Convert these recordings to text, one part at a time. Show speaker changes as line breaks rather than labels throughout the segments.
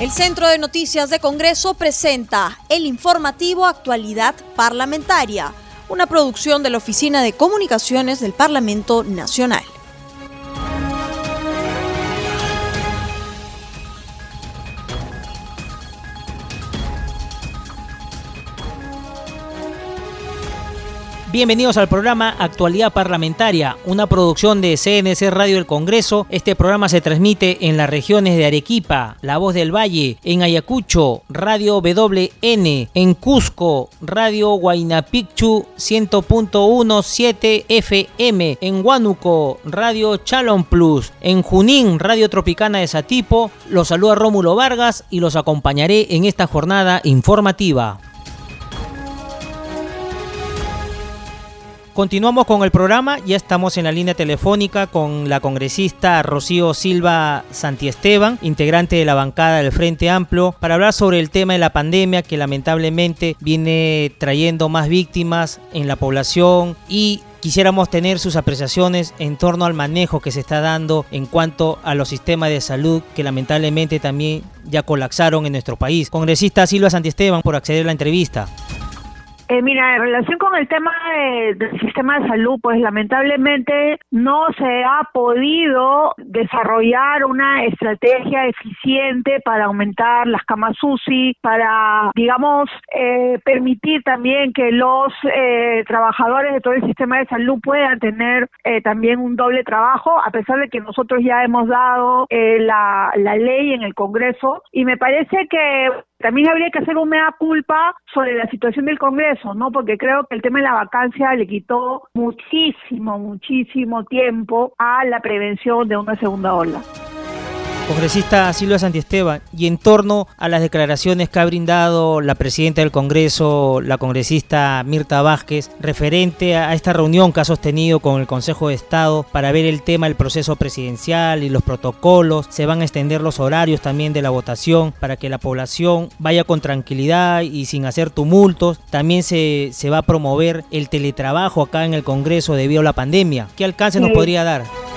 El Centro de Noticias de Congreso presenta el informativo Actualidad Parlamentaria, una producción de la Oficina de Comunicaciones del Parlamento Nacional.
Bienvenidos al programa Actualidad Parlamentaria, una producción de CNC Radio del Congreso. Este programa se transmite en las regiones de Arequipa, La Voz del Valle, en Ayacucho, Radio WN, en Cusco, Radio Huaynapichu 100.17 FM, en Huánuco, Radio Chalon Plus, en Junín, Radio Tropicana de Satipo. Los saluda Rómulo Vargas y los acompañaré en esta jornada informativa. Continuamos con el programa, ya estamos en la línea telefónica con la congresista Rocío Silva Santiesteban, integrante de la bancada del Frente Amplio, para hablar sobre el tema de la pandemia que lamentablemente viene trayendo más víctimas en la población y quisiéramos tener sus apreciaciones en torno al manejo que se está dando en cuanto a los sistemas de salud que lamentablemente también ya colapsaron en nuestro país. Congresista Silva Santiesteban por acceder a la entrevista.
Eh, mira, en relación con el tema del sistema de salud, pues lamentablemente no se ha podido desarrollar una estrategia eficiente para aumentar las camas UCI, para, digamos, eh, permitir también que los eh, trabajadores de todo el sistema de salud puedan tener eh, también un doble trabajo, a pesar de que nosotros ya hemos dado eh, la, la ley en el Congreso. Y me parece que también habría que hacer un mea culpa sobre la situación del Congreso, ¿no? Porque creo que el tema de la vacancia le quitó muchísimo, muchísimo tiempo a la prevención de una segunda ola.
Congresista Silvia Santiesteban, y en torno a las declaraciones que ha brindado la presidenta del Congreso, la congresista Mirta Vázquez, referente a esta reunión que ha sostenido con el Consejo de Estado para ver el tema del proceso presidencial y los protocolos, se van a extender los horarios también de la votación para que la población vaya con tranquilidad y sin hacer tumultos. También se, se va a promover el teletrabajo acá en el Congreso debido a la pandemia. ¿Qué alcance nos podría dar?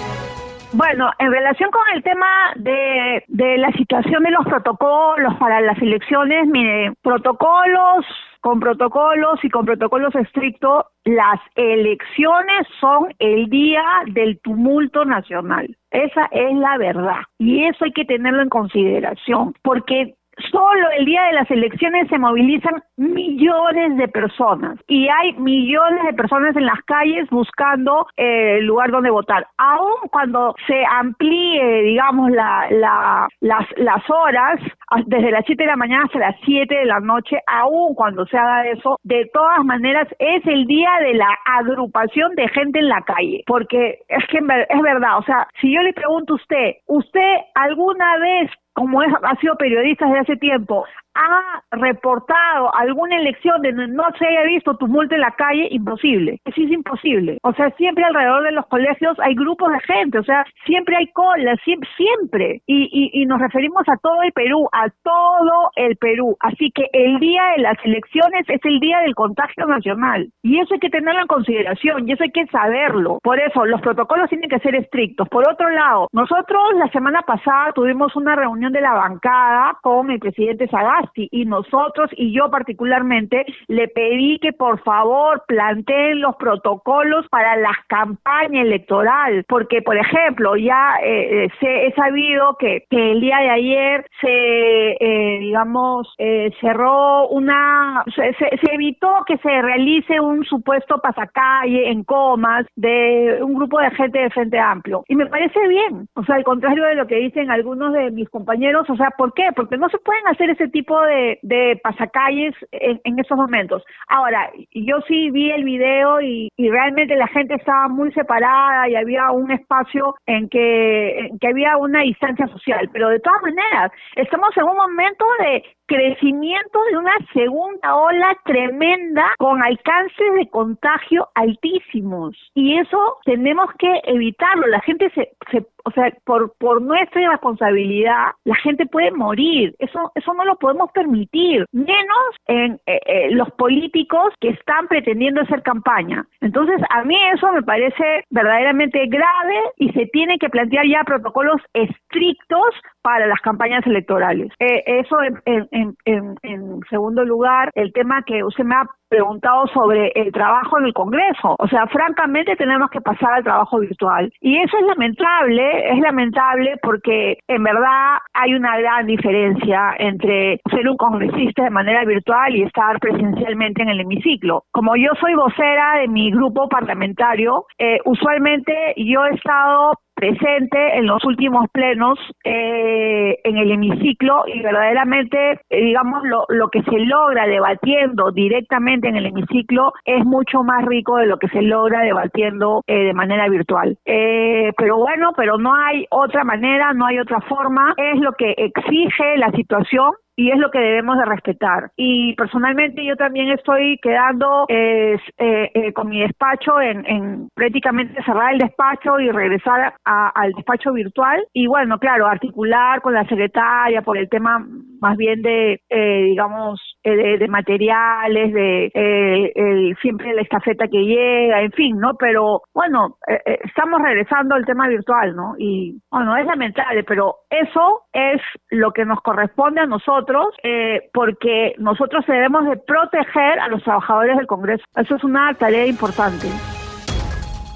Bueno, en relación con el tema de, de la situación de los protocolos para las elecciones, mire, protocolos con protocolos y con protocolos estrictos, las elecciones son el día del tumulto nacional. Esa es la verdad. Y eso hay que tenerlo en consideración, porque solo el día de las elecciones se movilizan millones de personas y hay millones de personas en las calles buscando eh, el lugar donde votar. Aún cuando se amplíe, digamos, la, la, las, horas, desde las 7 de la mañana hasta las 7 de la noche, aún cuando se haga eso, de todas maneras es el día de la agrupación de gente en la calle. Porque es que es verdad, o sea, si yo le pregunto a usted, ¿usted alguna vez como es, ha sido periodista desde hace tiempo, ha reportado alguna elección donde no se haya visto tumulto en la calle, imposible. Sí, es imposible. O sea, siempre alrededor de los colegios hay grupos de gente, o sea, siempre hay colas, siempre. siempre. Y, y, y nos referimos a todo el Perú, a todo el Perú. Así que el día de las elecciones es el día del contagio nacional. Y eso hay que tenerlo en consideración, y eso hay que saberlo. Por eso, los protocolos tienen que ser estrictos. Por otro lado, nosotros la semana pasada tuvimos una reunión de la bancada con el presidente Sagasti y nosotros y yo particularmente le pedí que por favor planteen los protocolos para la campaña electoral, porque por ejemplo ya eh, eh, se, he sabido que, el día de ayer se, eh, digamos, eh, cerró una, se, se, se evitó que se realice un supuesto pasacalle en comas de un grupo de gente de Frente Amplio. Y me parece bien, o sea, al contrario de lo que dicen algunos de mis compañeros, o sea, ¿por qué? Porque no se pueden hacer ese tipo de, pasacalles en, en esos momentos. Ahora, yo sí vi el video y, realmente la gente estaba muy separada y había un espacio en que, había una distancia social, pero de todas maneras, estamos en un momento de crecimiento de una segunda ola tremenda con alcances de contagio altísimos y eso tenemos que evitarlo la gente se, se o sea, por, por nuestra irresponsabilidad, la gente puede morir. Eso, eso no lo podemos permitir, menos en eh, eh, los políticos que están pretendiendo hacer campaña. Entonces, a mí eso me parece verdaderamente grave y se tiene que plantear ya protocolos estrictos para las campañas electorales. Eh, eso en, en, en, en, segundo lugar, el tema que usted me ha preguntado sobre el trabajo en el Congreso. O sea, francamente tenemos que pasar al trabajo virtual. Y eso es lamentable, es lamentable porque en verdad hay una gran diferencia entre ser un congresista de manera virtual y estar presencialmente en el hemiciclo. Como yo soy vocera de mi grupo parlamentario, eh, usualmente yo he estado presente en los últimos plenos eh, en el hemiciclo y verdaderamente, eh, digamos, lo, que se logra debatiendo directamente en el hemiciclo es mucho más rico de lo que se logra debatiendo eh, de manera virtual. pero bueno, pero no hay otra manera, no hay otra forma, es lo que exige la situación y es lo que debemos de respetar. Y personalmente yo también estoy quedando eh, eh, con mi despacho en, en, prácticamente cerrar el despacho y regresar al despacho virtual y bueno, claro, articular con la secretaria por el tema más bien de, eh, digamos, eh, de, materiales, de eh, el, siempre la estafeta que llega, en fin, ¿no? Pero bueno, estamos regresando al tema virtual, ¿no? Y bueno, es lamentable, pero eso es lo que nos corresponde a nosotros, porque nosotros debemos de proteger a los trabajadores del Congreso. Eso es una tarea importante.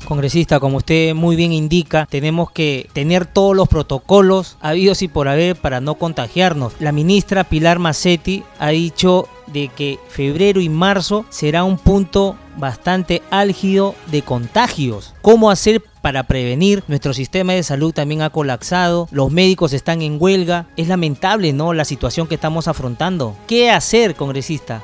Congresista, como usted muy bien indica, tenemos que tener todos los protocolos habidos y por haber para no contagiarnos. La ministra Pilar Macetti ha dicho de que febrero y marzo será un punto bastante álgido de contagios. ¿Cómo hacer para prevenir? Nuestro sistema de salud también ha colapsado, los médicos están en huelga. Es lamentable, ¿no? La situación que estamos afrontando. ¿Qué hacer, congresista?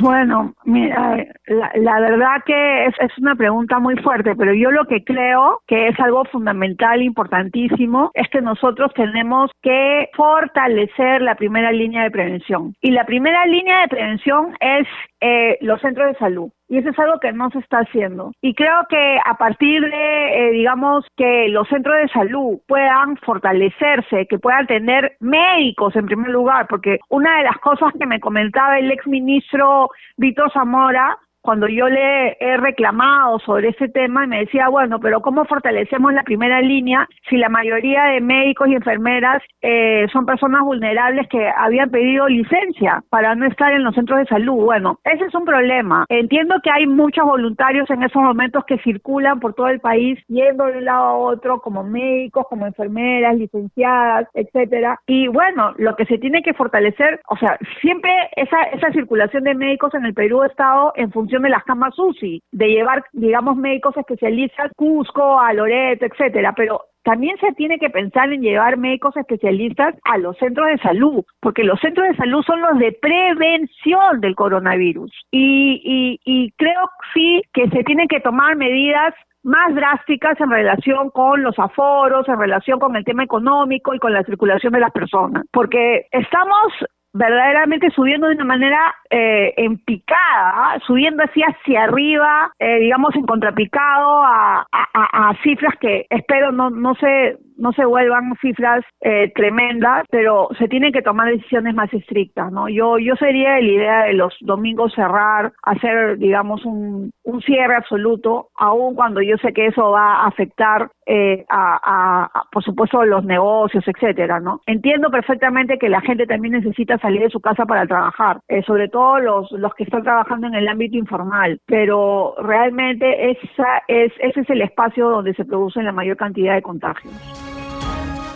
Bueno, mira, la, verdad que es, es, una pregunta muy fuerte, pero yo lo que creo que es algo fundamental, importantísimo, es que nosotros tenemos que fortalecer la primera línea de prevención. Y la primera línea de prevención es eh, los centros de salud. Y eso es algo que no se está haciendo. Y creo que a partir de, eh, digamos, que los centros de salud puedan fortalecerse, que puedan tener médicos en primer lugar, porque una de las cosas que me comentaba el ex ministro Víctor Zamora cuando yo le he reclamado sobre ese tema, me decía, bueno, pero ¿cómo fortalecemos la primera línea si la mayoría de médicos y enfermeras eh, son personas vulnerables que habían pedido licencia para no estar en los centros de salud? Bueno, ese es un problema. Entiendo que hay muchos voluntarios en esos momentos que circulan por todo el país yendo de un lado a otro como médicos, como enfermeras, licenciadas, etcétera. Y bueno, lo que se tiene que fortalecer, o sea, siempre esa, esa circulación de médicos en el Perú ha estado en función de las camas UCI, de llevar, digamos, médicos especialistas Cusco, a Loreto, etcétera, pero también se tiene que pensar en llevar médicos especialistas a los centros de salud, porque los centros de salud son los de prevención del coronavirus. Y, y, y creo sí que se tienen que tomar medidas más drásticas en relación con los aforos, en relación con el tema económico y con la circulación de las personas, porque estamos verdaderamente subiendo de una manera eh, en picada, ¿ah? subiendo así hacia arriba, eh, digamos en contrapicado a, a, cifras que espero no, no se no se vuelvan cifras eh, tremendas, pero se tienen que tomar decisiones más estrictas, ¿no? Yo yo sería la idea de los domingos cerrar, hacer, digamos, un, cierre absoluto, aun cuando yo sé que eso va a afectar eh, a, a, por supuesto, los negocios, etcétera, ¿no? Entiendo perfectamente que la gente también necesita salir de su casa para trabajar, eh, sobre todo los, los que están trabajando en el ámbito informal, pero realmente esa es, ese es el espacio donde se producen la mayor cantidad de contagios.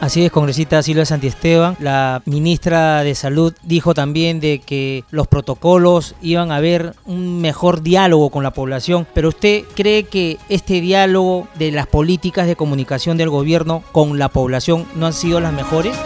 Así es, congresista Silvia Santiesteban, la ministra de Salud dijo también de que los protocolos iban a haber un mejor diálogo con la población, pero usted cree que este diálogo de las políticas de comunicación del gobierno con la población no han sido las mejores?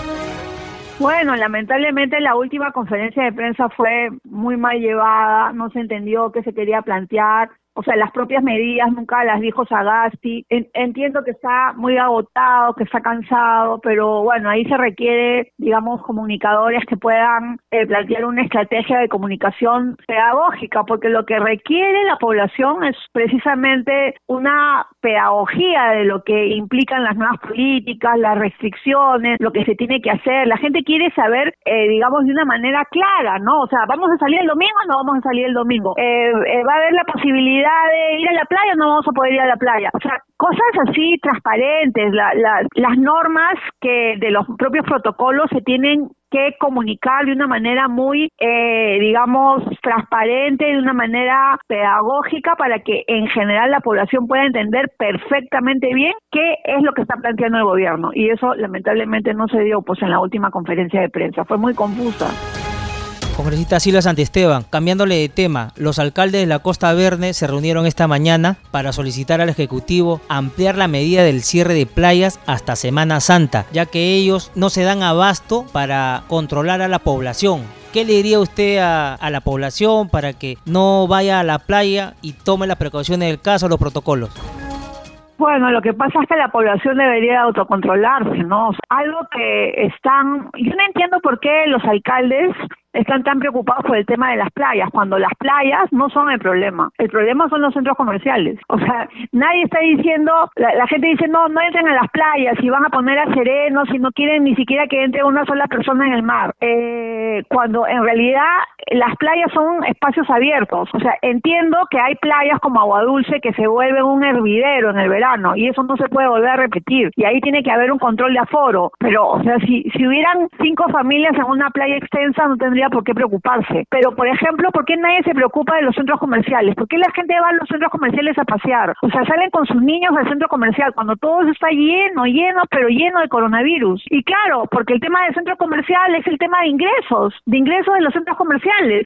Bueno, lamentablemente la última conferencia de prensa fue muy mal llevada, no se entendió qué se quería plantear, o sea, las propias medidas nunca las dijo Sagasti. entiendo que está muy agotado, que está cansado, pero bueno, ahí se requiere, digamos, comunicadores que puedan eh, plantear una estrategia de comunicación pedagógica, porque lo que requiere la población es precisamente una pedagogía de lo que implican las nuevas políticas, las restricciones, lo que se tiene que hacer. La gente quiere saber, eh, digamos, de una manera clara, ¿no? O sea, ¿vamos a salir el domingo o no vamos a salir el domingo? Eh, eh, ¿Va a haber la posibilidad de ir a la playa no vamos a poder ir a la playa? O sea, cosas así transparentes, las normas que de los propios protocolos se tienen que comunicar de una manera muy, eh, digamos, transparente, de una manera pedagógica para que en general la población pueda entender perfectamente bien qué es lo que está planteando el gobierno. Y eso lamentablemente no se dio pues en la última conferencia de prensa, fue muy confusa.
Congresista Silva Santisteban, cambiándole de tema, los alcaldes de la Costa Verde se reunieron esta mañana para solicitar al Ejecutivo ampliar la medida del cierre de playas hasta Semana Santa, ya que ellos no se dan abasto para controlar a la población. ¿Qué le diría usted a, la población para que no vaya a la playa y tome las precauciones del caso, los protocolos?
Bueno, lo que pasa es que la población debería autocontrolarse, ¿no? algo que están, yo no entiendo por qué los alcaldes están tan preocupados por el tema de las playas, cuando las playas no son el problema. El problema son los centros comerciales. O sea, nadie está diciendo, la, gente dice, no, no entren a las playas y van a poner a serenos y no quieren ni siquiera que entre una sola persona en el mar. Eh, cuando en realidad las playas son espacios abiertos. O sea, entiendo que hay playas como Agua Dulce que se vuelven un hervidero en el verano y eso no se puede volver a repetir. Y ahí tiene que haber un control de aforo. Pero, o sea, si, si hubieran cinco familias en una playa extensa, no tendría por qué preocuparse. Pero, por ejemplo, ¿por qué nadie se preocupa de los centros comerciales? ¿Por qué la gente va a los centros comerciales a pasear? O sea, salen con sus niños al centro comercial cuando todo está lleno, lleno, pero lleno de coronavirus. Y claro, porque el tema del centro comercial es el tema de ingresos, de ingresos de los centros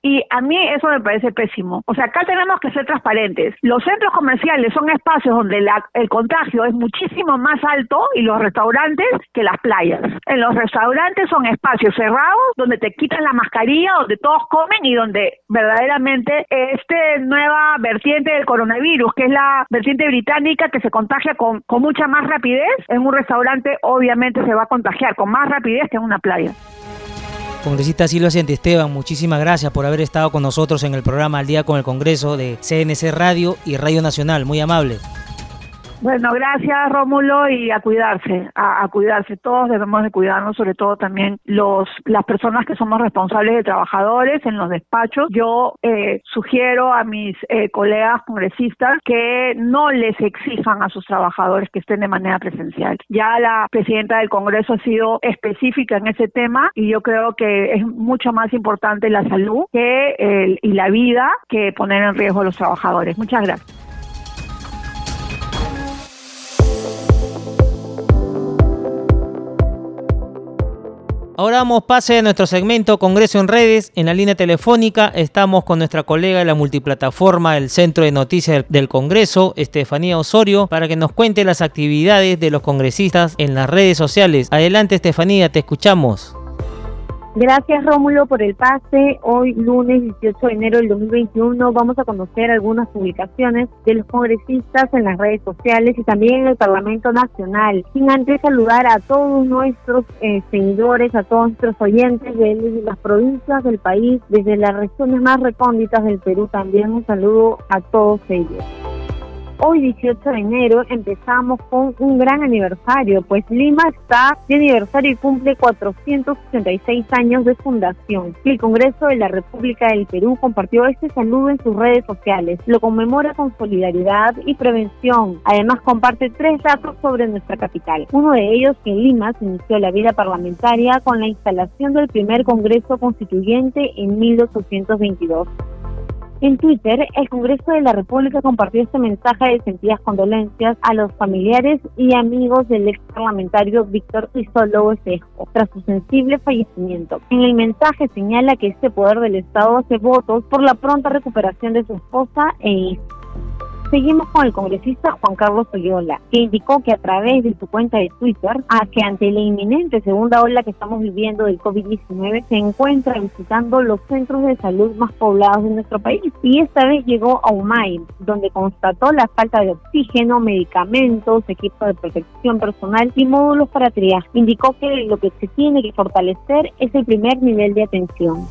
Y a mí eso me parece pésimo. O sea, acá tenemos que ser transparentes. Los centros comerciales son espacios donde la, el contagio es muchísimo más alto y los restaurantes que las playas. En los restaurantes son espacios cerrados donde te quitan la mascarilla donde todos comen y donde verdaderamente este nueva vertiente del coronavirus, que es la vertiente británica que se contagia con, con mucha más rapidez, en un restaurante obviamente se va a contagiar con más rapidez que en una playa.
Congresista Silvia Esteban, muchísimas gracias por haber estado con nosotros en el programa Al Día con el Congreso de CNC Radio y Radio Nacional. Muy amable.
Bueno, gracias Rómulo y a cuidarse, a, cuidarse. Todos debemos de cuidarnos, sobre todo también los las personas que somos responsables de trabajadores en los despachos. Yo eh, sugiero a mis eh, colegas congresistas que no les exijan a sus trabajadores que estén de manera presencial. Ya la presidenta del Congreso ha sido específica en ese tema y yo creo que es mucho más importante la salud que y la vida que poner en riesgo a los trabajadores. Muchas gracias.
Ahora damos pase a nuestro segmento Congreso en Redes. En la línea telefónica estamos con nuestra colega de la multiplataforma del Centro de Noticias del Congreso, Estefanía Osorio, para que nos cuente las actividades de los congresistas en las redes sociales. Adelante Estefanía, te escuchamos.
Gracias Rómulo por el pase. Hoy lunes 18 de enero del 2021 vamos a conocer algunas publicaciones de los congresistas en las redes sociales y también en el Parlamento Nacional. Sin antes saludar a todos nuestros eh, seguidores, a todos nuestros oyentes de las provincias del país, desde las regiones más recónditas del Perú también un saludo a todos ellos. Hoy 18 de enero empezamos con un gran aniversario, pues Lima está de aniversario y cumple 486 años de fundación. El Congreso de la República del Perú compartió este saludo en sus redes sociales. Lo conmemora con solidaridad y prevención. Además comparte tres datos sobre nuestra capital. Uno de ellos que en Lima se inició la vida parlamentaria con la instalación del primer Congreso Constituyente en 1822. En Twitter, el Congreso de la República compartió este mensaje de sentidas condolencias a los familiares y amigos del ex parlamentario Víctor Isolo Espejo tras su sensible fallecimiento. En el mensaje señala que este poder del Estado hace votos por la pronta recuperación de su esposa e hija. Seguimos con el congresista Juan Carlos Oyola, que indicó que a través de su cuenta de Twitter, a que ante la inminente segunda ola que estamos viviendo del COVID-19, se encuentra visitando los centros de salud más poblados de nuestro país. Y esta vez llegó a UMAI, donde constató la falta de oxígeno, medicamentos, equipos de protección personal y módulos para triaje. Indicó que lo que se tiene que fortalecer es el primer nivel de atención.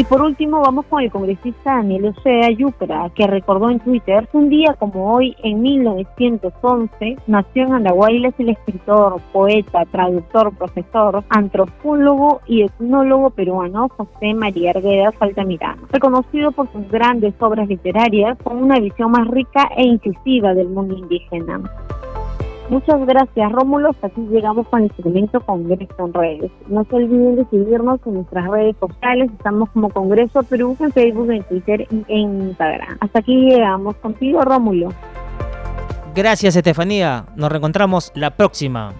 Y por último vamos con el congresista Daniel Osea Yupra, que recordó en Twitter, un día como hoy, en 1911, nació en Andahuaylas el escritor, poeta, traductor, profesor, antropólogo y etnólogo peruano José María Arguedas Altamirano, reconocido por sus grandes obras literarias con una visión más rica e incisiva del mundo indígena. Muchas gracias, Rómulo. Así llegamos con el segmento Congreso en Redes. No se olviden de seguirnos en nuestras redes sociales. Estamos como Congreso Perú en Facebook, en Twitter y en Instagram. Hasta aquí llegamos contigo, Rómulo.
Gracias, Estefanía. Nos reencontramos la próxima.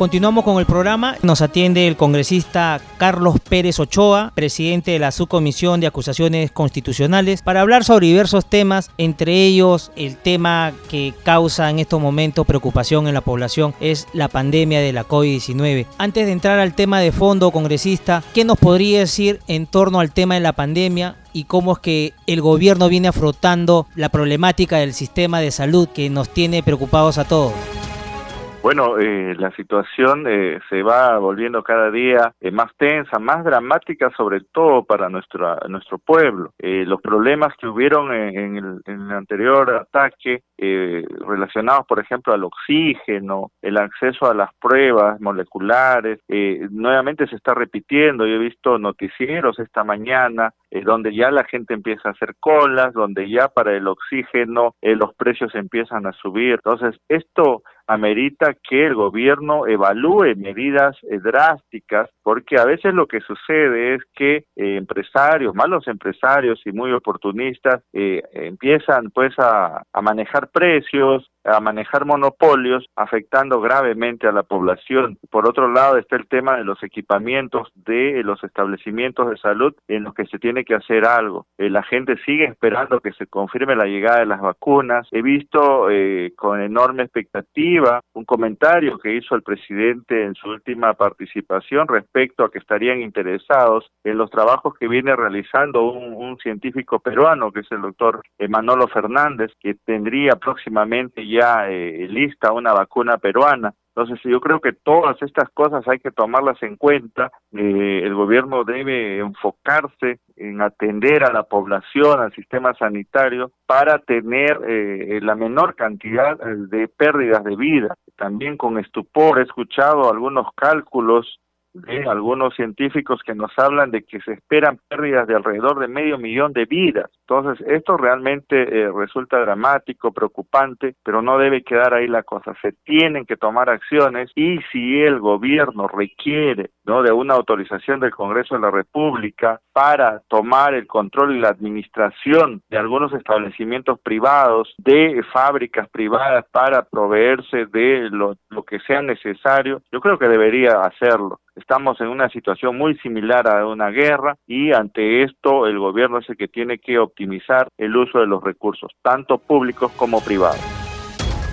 Continuamos con el programa. Nos atiende el congresista Carlos Pérez Ochoa, presidente de la Subcomisión de Acusaciones Constitucionales, para hablar sobre diversos temas, entre ellos el tema que causa en estos momentos preocupación en la población es la pandemia de la COVID-19. Antes de entrar al tema de fondo, congresista, ¿qué nos podría decir en torno al tema de la pandemia? y cómo es que el gobierno viene afrontando la problemática del sistema de salud que nos tiene preocupados a todos.
Bueno, eh, la situación eh, se va volviendo cada día eh, más tensa, más dramática, sobre todo para nuestro nuestro pueblo. los problemas que hubieron en, el, en el, anterior ataque, relacionados, por ejemplo, al oxígeno, el acceso a las pruebas moleculares, nuevamente se está repitiendo. Yo he visto noticieros esta mañana donde ya la gente empieza a hacer colas, donde ya para el oxígeno los precios empiezan a subir. Entonces, esto amerita que el gobierno evalúe medidas eh, drásticas, porque a veces lo que sucede es que eh, empresarios, malos empresarios y muy oportunistas, eh, empiezan pues a, a manejar precios, a manejar monopolios afectando gravemente a la población. Por otro lado está el tema de los equipamientos de los establecimientos de salud en los que se tiene que hacer algo. La gente sigue esperando que se confirme la llegada de las vacunas. He visto con enorme expectativa un comentario que hizo el presidente en su última participación respecto a que estarían interesados en los trabajos que viene realizando un, científico peruano que es el doctor Manolo Fernández que tendría próximamente ya eh, lista una vacuna peruana. Entonces yo creo que todas estas cosas hay que tomarlas en cuenta. Eh, el gobierno debe enfocarse en atender a la población, al sistema sanitario, para tener eh, la menor cantidad de pérdidas de vida. También con estupor he escuchado algunos cálculos de algunos científicos que nos hablan de que se esperan pérdidas de alrededor de medio millón de vidas. Entonces, esto realmente eh, resulta dramático, preocupante, pero no debe quedar ahí la cosa. Se tienen que tomar acciones y si el gobierno requiere ¿no? de una autorización del Congreso de la República para tomar el control y la administración de algunos establecimientos privados, de fábricas privadas para proveerse de lo, lo que sea necesario, yo creo que debería hacerlo. Estamos en una situación muy similar a una guerra y ante esto el gobierno es el que tiene que optimizar el uso de los recursos, tanto públicos como privados.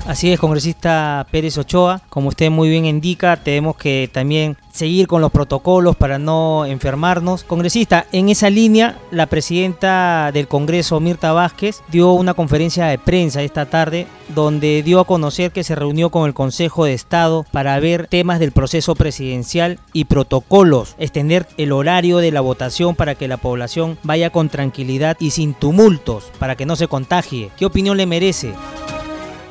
Así es, congresista Pérez Ochoa, como usted muy bien indica, tenemos que también seguir con los protocolos para no enfermarnos. Congresista, en esa línea, la presidenta del Congreso, Mirta Vázquez, dio una conferencia de prensa esta tarde donde dio a conocer que se reunió con el Consejo de Estado para ver temas del proceso presidencial y protocolos, extender el horario de la votación para que la población vaya con tranquilidad y sin tumultos, para que no se contagie. ¿Qué opinión le merece?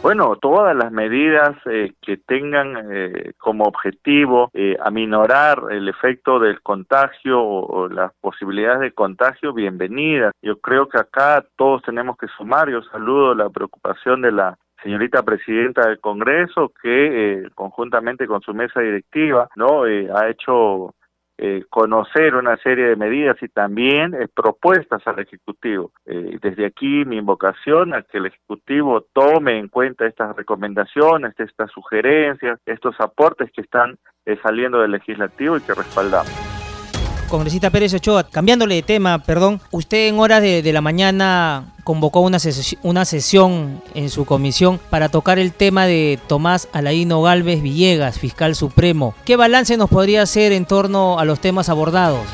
Bueno, todas las medidas eh, que tengan eh, como objetivo eh, aminorar el efecto del contagio o, las posibilidades de contagio, bienvenidas. Yo creo que acá todos tenemos que sumar. Yo saludo la preocupación de la señorita presidenta del Congreso que conjuntamente con su mesa directiva no ha hecho eh, conocer una serie de medidas y también eh, propuestas al Ejecutivo. Eh, desde aquí mi invocación a que el Ejecutivo tome en cuenta estas recomendaciones, estas sugerencias, estos aportes que están saliendo del legislativo y que respaldamos.
Congresista Pérez Ochoa, cambiándole de tema, perdón, usted en horas de, la mañana convocó una, una sesión en su comisión para tocar el tema de Tomás Alaino Galvez Villegas, fiscal supremo. ¿Qué balance nos podría hacer en torno a los temas abordados?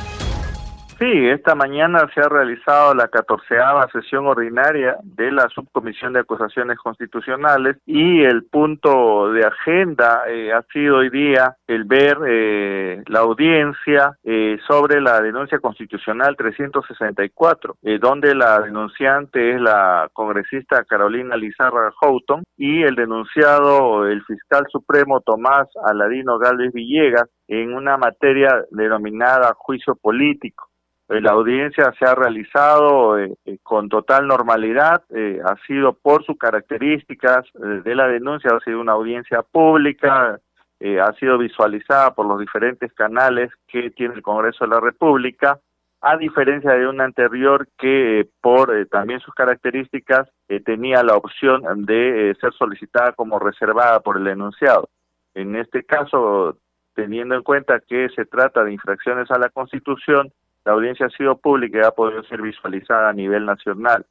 Sí, esta mañana se ha realizado la catorceava sesión ordinaria de la Subcomisión de Acusaciones Constitucionales y el punto de agenda eh, ha sido hoy día el ver eh, la audiencia eh, sobre la denuncia constitucional 364, donde la denunciante es la congresista Carolina Lizarra Houghton y el denunciado, el fiscal supremo Tomás Aladino Galvez Villegas, en una materia denominada juicio político. Eh, la audiencia se ha realizado eh, eh, con total normalidad, ha sido por sus características de la denuncia, ha sido una audiencia pública, ha sido visualizada por los diferentes canales que tiene el Congreso de la República, a diferencia de una anterior que por también sus características tenía la opción de ser solicitada como reservada por el denunciado. En este caso, teniendo en cuenta que se trata de infracciones a la Constitución, la audiencia ha sido pública y ha podido ser visualizada a nivel nacional.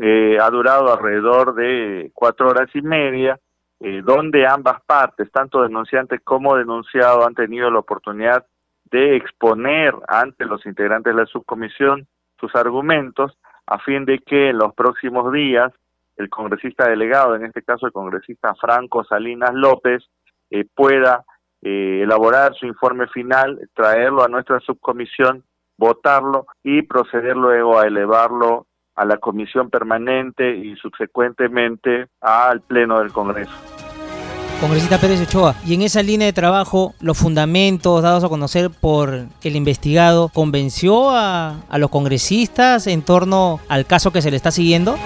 Eh, ha durado alrededor de cuatro horas y media, eh, donde ambas partes, tanto denunciantes como denunciado, han tenido la oportunidad de exponer ante los integrantes de la subcomisión sus argumentos a fin de que en los próximos días el congresista delegado, en este caso el congresista Franco Salinas López, eh, pueda elaborar su informe final, traerlo a nuestra subcomisión votarlo y proceder luego a elevarlo a la comisión permanente y subsecuentemente al Pleno del Congreso.
Congresista Pérez Ochoa, y en esa línea de trabajo, los fundamentos dados a conocer por el investigado, ¿convenció a, a los congresistas en torno al caso que se le está siguiendo?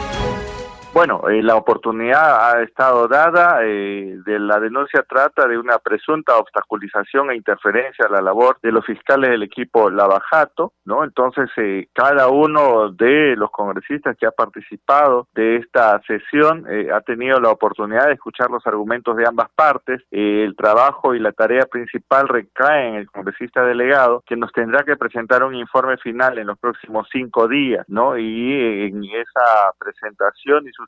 Bueno, eh, la oportunidad ha estado dada, eh, de la denuncia trata de una presunta obstaculización e interferencia a la labor de los fiscales del equipo Lavajato, ¿no? Entonces, eh, cada uno de los congresistas que ha participado de esta sesión ha tenido la oportunidad de escuchar los argumentos de ambas partes. el trabajo y la tarea principal recae en el congresista delegado, que nos tendrá que presentar un informe final en los próximos cinco días, ¿no? Y en esa presentación y su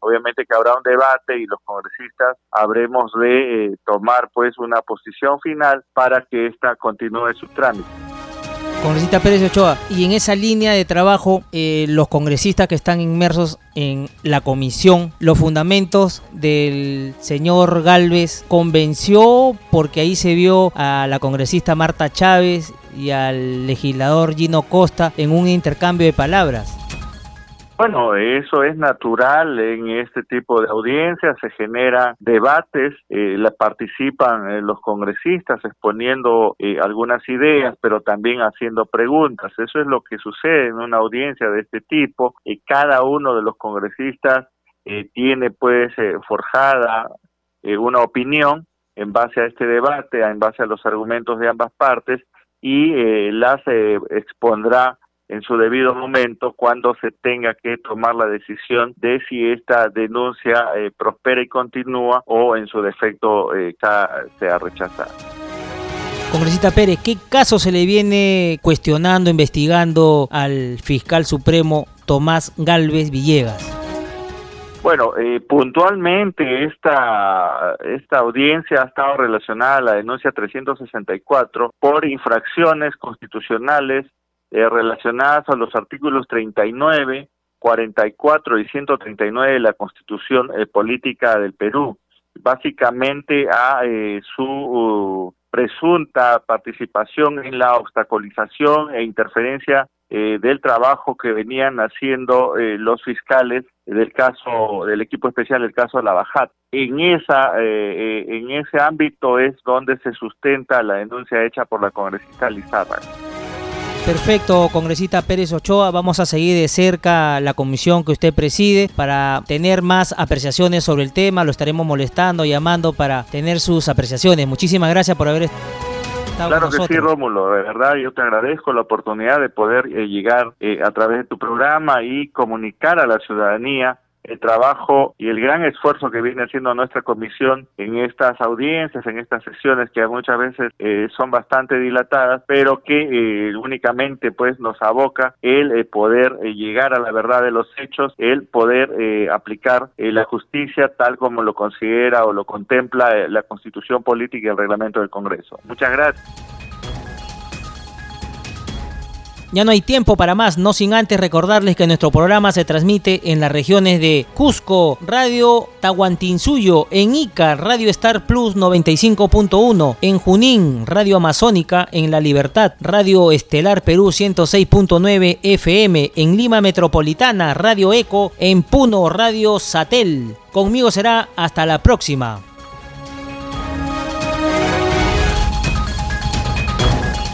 obviamente que habrá un debate y los congresistas habremos de eh, tomar pues una posición final para que esta continúe su trámite.
Congresista Pérez Ochoa, y en esa línea de trabajo, eh, los congresistas que están inmersos en la comisión, los fundamentos del señor Galvez convenció porque ahí se vio a la congresista Marta Chávez y al legislador Gino Costa en un intercambio de palabras.
Bueno, eso es natural en este tipo de audiencias, se generan debates, eh, la participan eh, los congresistas exponiendo eh, algunas ideas, pero también haciendo preguntas. Eso es lo que sucede en una audiencia de este tipo y cada uno de los congresistas tiene pues forjada una opinión en base a este debate, en base a los argumentos de ambas partes y las expondrá en su debido momento cuando se tenga que tomar la decisión de si esta denuncia eh, prospera y continúa o en su defecto eh, sea rechazada.
Congresista Pérez, ¿qué caso se le viene cuestionando, investigando al fiscal supremo Tomás Galvez Villegas?
Bueno, eh, puntualmente esta, esta audiencia ha estado relacionada a la denuncia 364 por infracciones constitucionales eh, relacionadas a los artículos 39, 44 y 139 de la Constitución eh, Política del Perú, básicamente a eh, su uh, presunta participación en la obstaculización e interferencia del trabajo que venían haciendo los fiscales del caso del equipo especial del caso de la Bajat. En esa en ese ámbito es donde se sustenta la denuncia hecha por la congresista Lizarra.
Perfecto, congresista Pérez Ochoa. Vamos a seguir de cerca la comisión que usted preside para tener más apreciaciones sobre el tema. Lo estaremos molestando, llamando para tener sus apreciaciones. Muchísimas gracias por haber estado
claro
con nosotros.
que sí, Rómulo, de verdad yo te agradezco la oportunidad de poder eh, llegar eh, a través de tu programa y comunicar a la ciudadanía el trabajo y el gran esfuerzo que viene haciendo nuestra comisión en estas audiencias, en estas sesiones que muchas veces eh, son bastante dilatadas, pero que eh, únicamente pues nos aboca el eh, poder eh, llegar a la verdad de los hechos, el poder eh, aplicar la justicia tal como lo considera o lo contempla la Constitución Política y el reglamento del Congreso. Muchas gracias.
Ya no hay tiempo para más, no sin antes recordarles que nuestro programa se transmite en las regiones de Cusco, Radio Tahuantinsuyo, en Ica, Radio Star Plus 95.1, en Junín, Radio Amazónica, en La Libertad, Radio Estelar Perú 106.9 FM, en Lima Metropolitana, Radio Eco, en Puno, Radio Satel. Conmigo será hasta la próxima.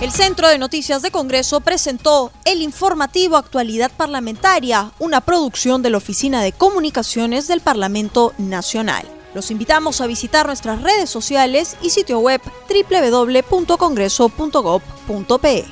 El Centro de Noticias de Congreso presentó el informativo Actualidad Parlamentaria, una producción de la Oficina de Comunicaciones del Parlamento Nacional. Los invitamos a visitar nuestras redes sociales y sitio web www.congreso.gov.pe.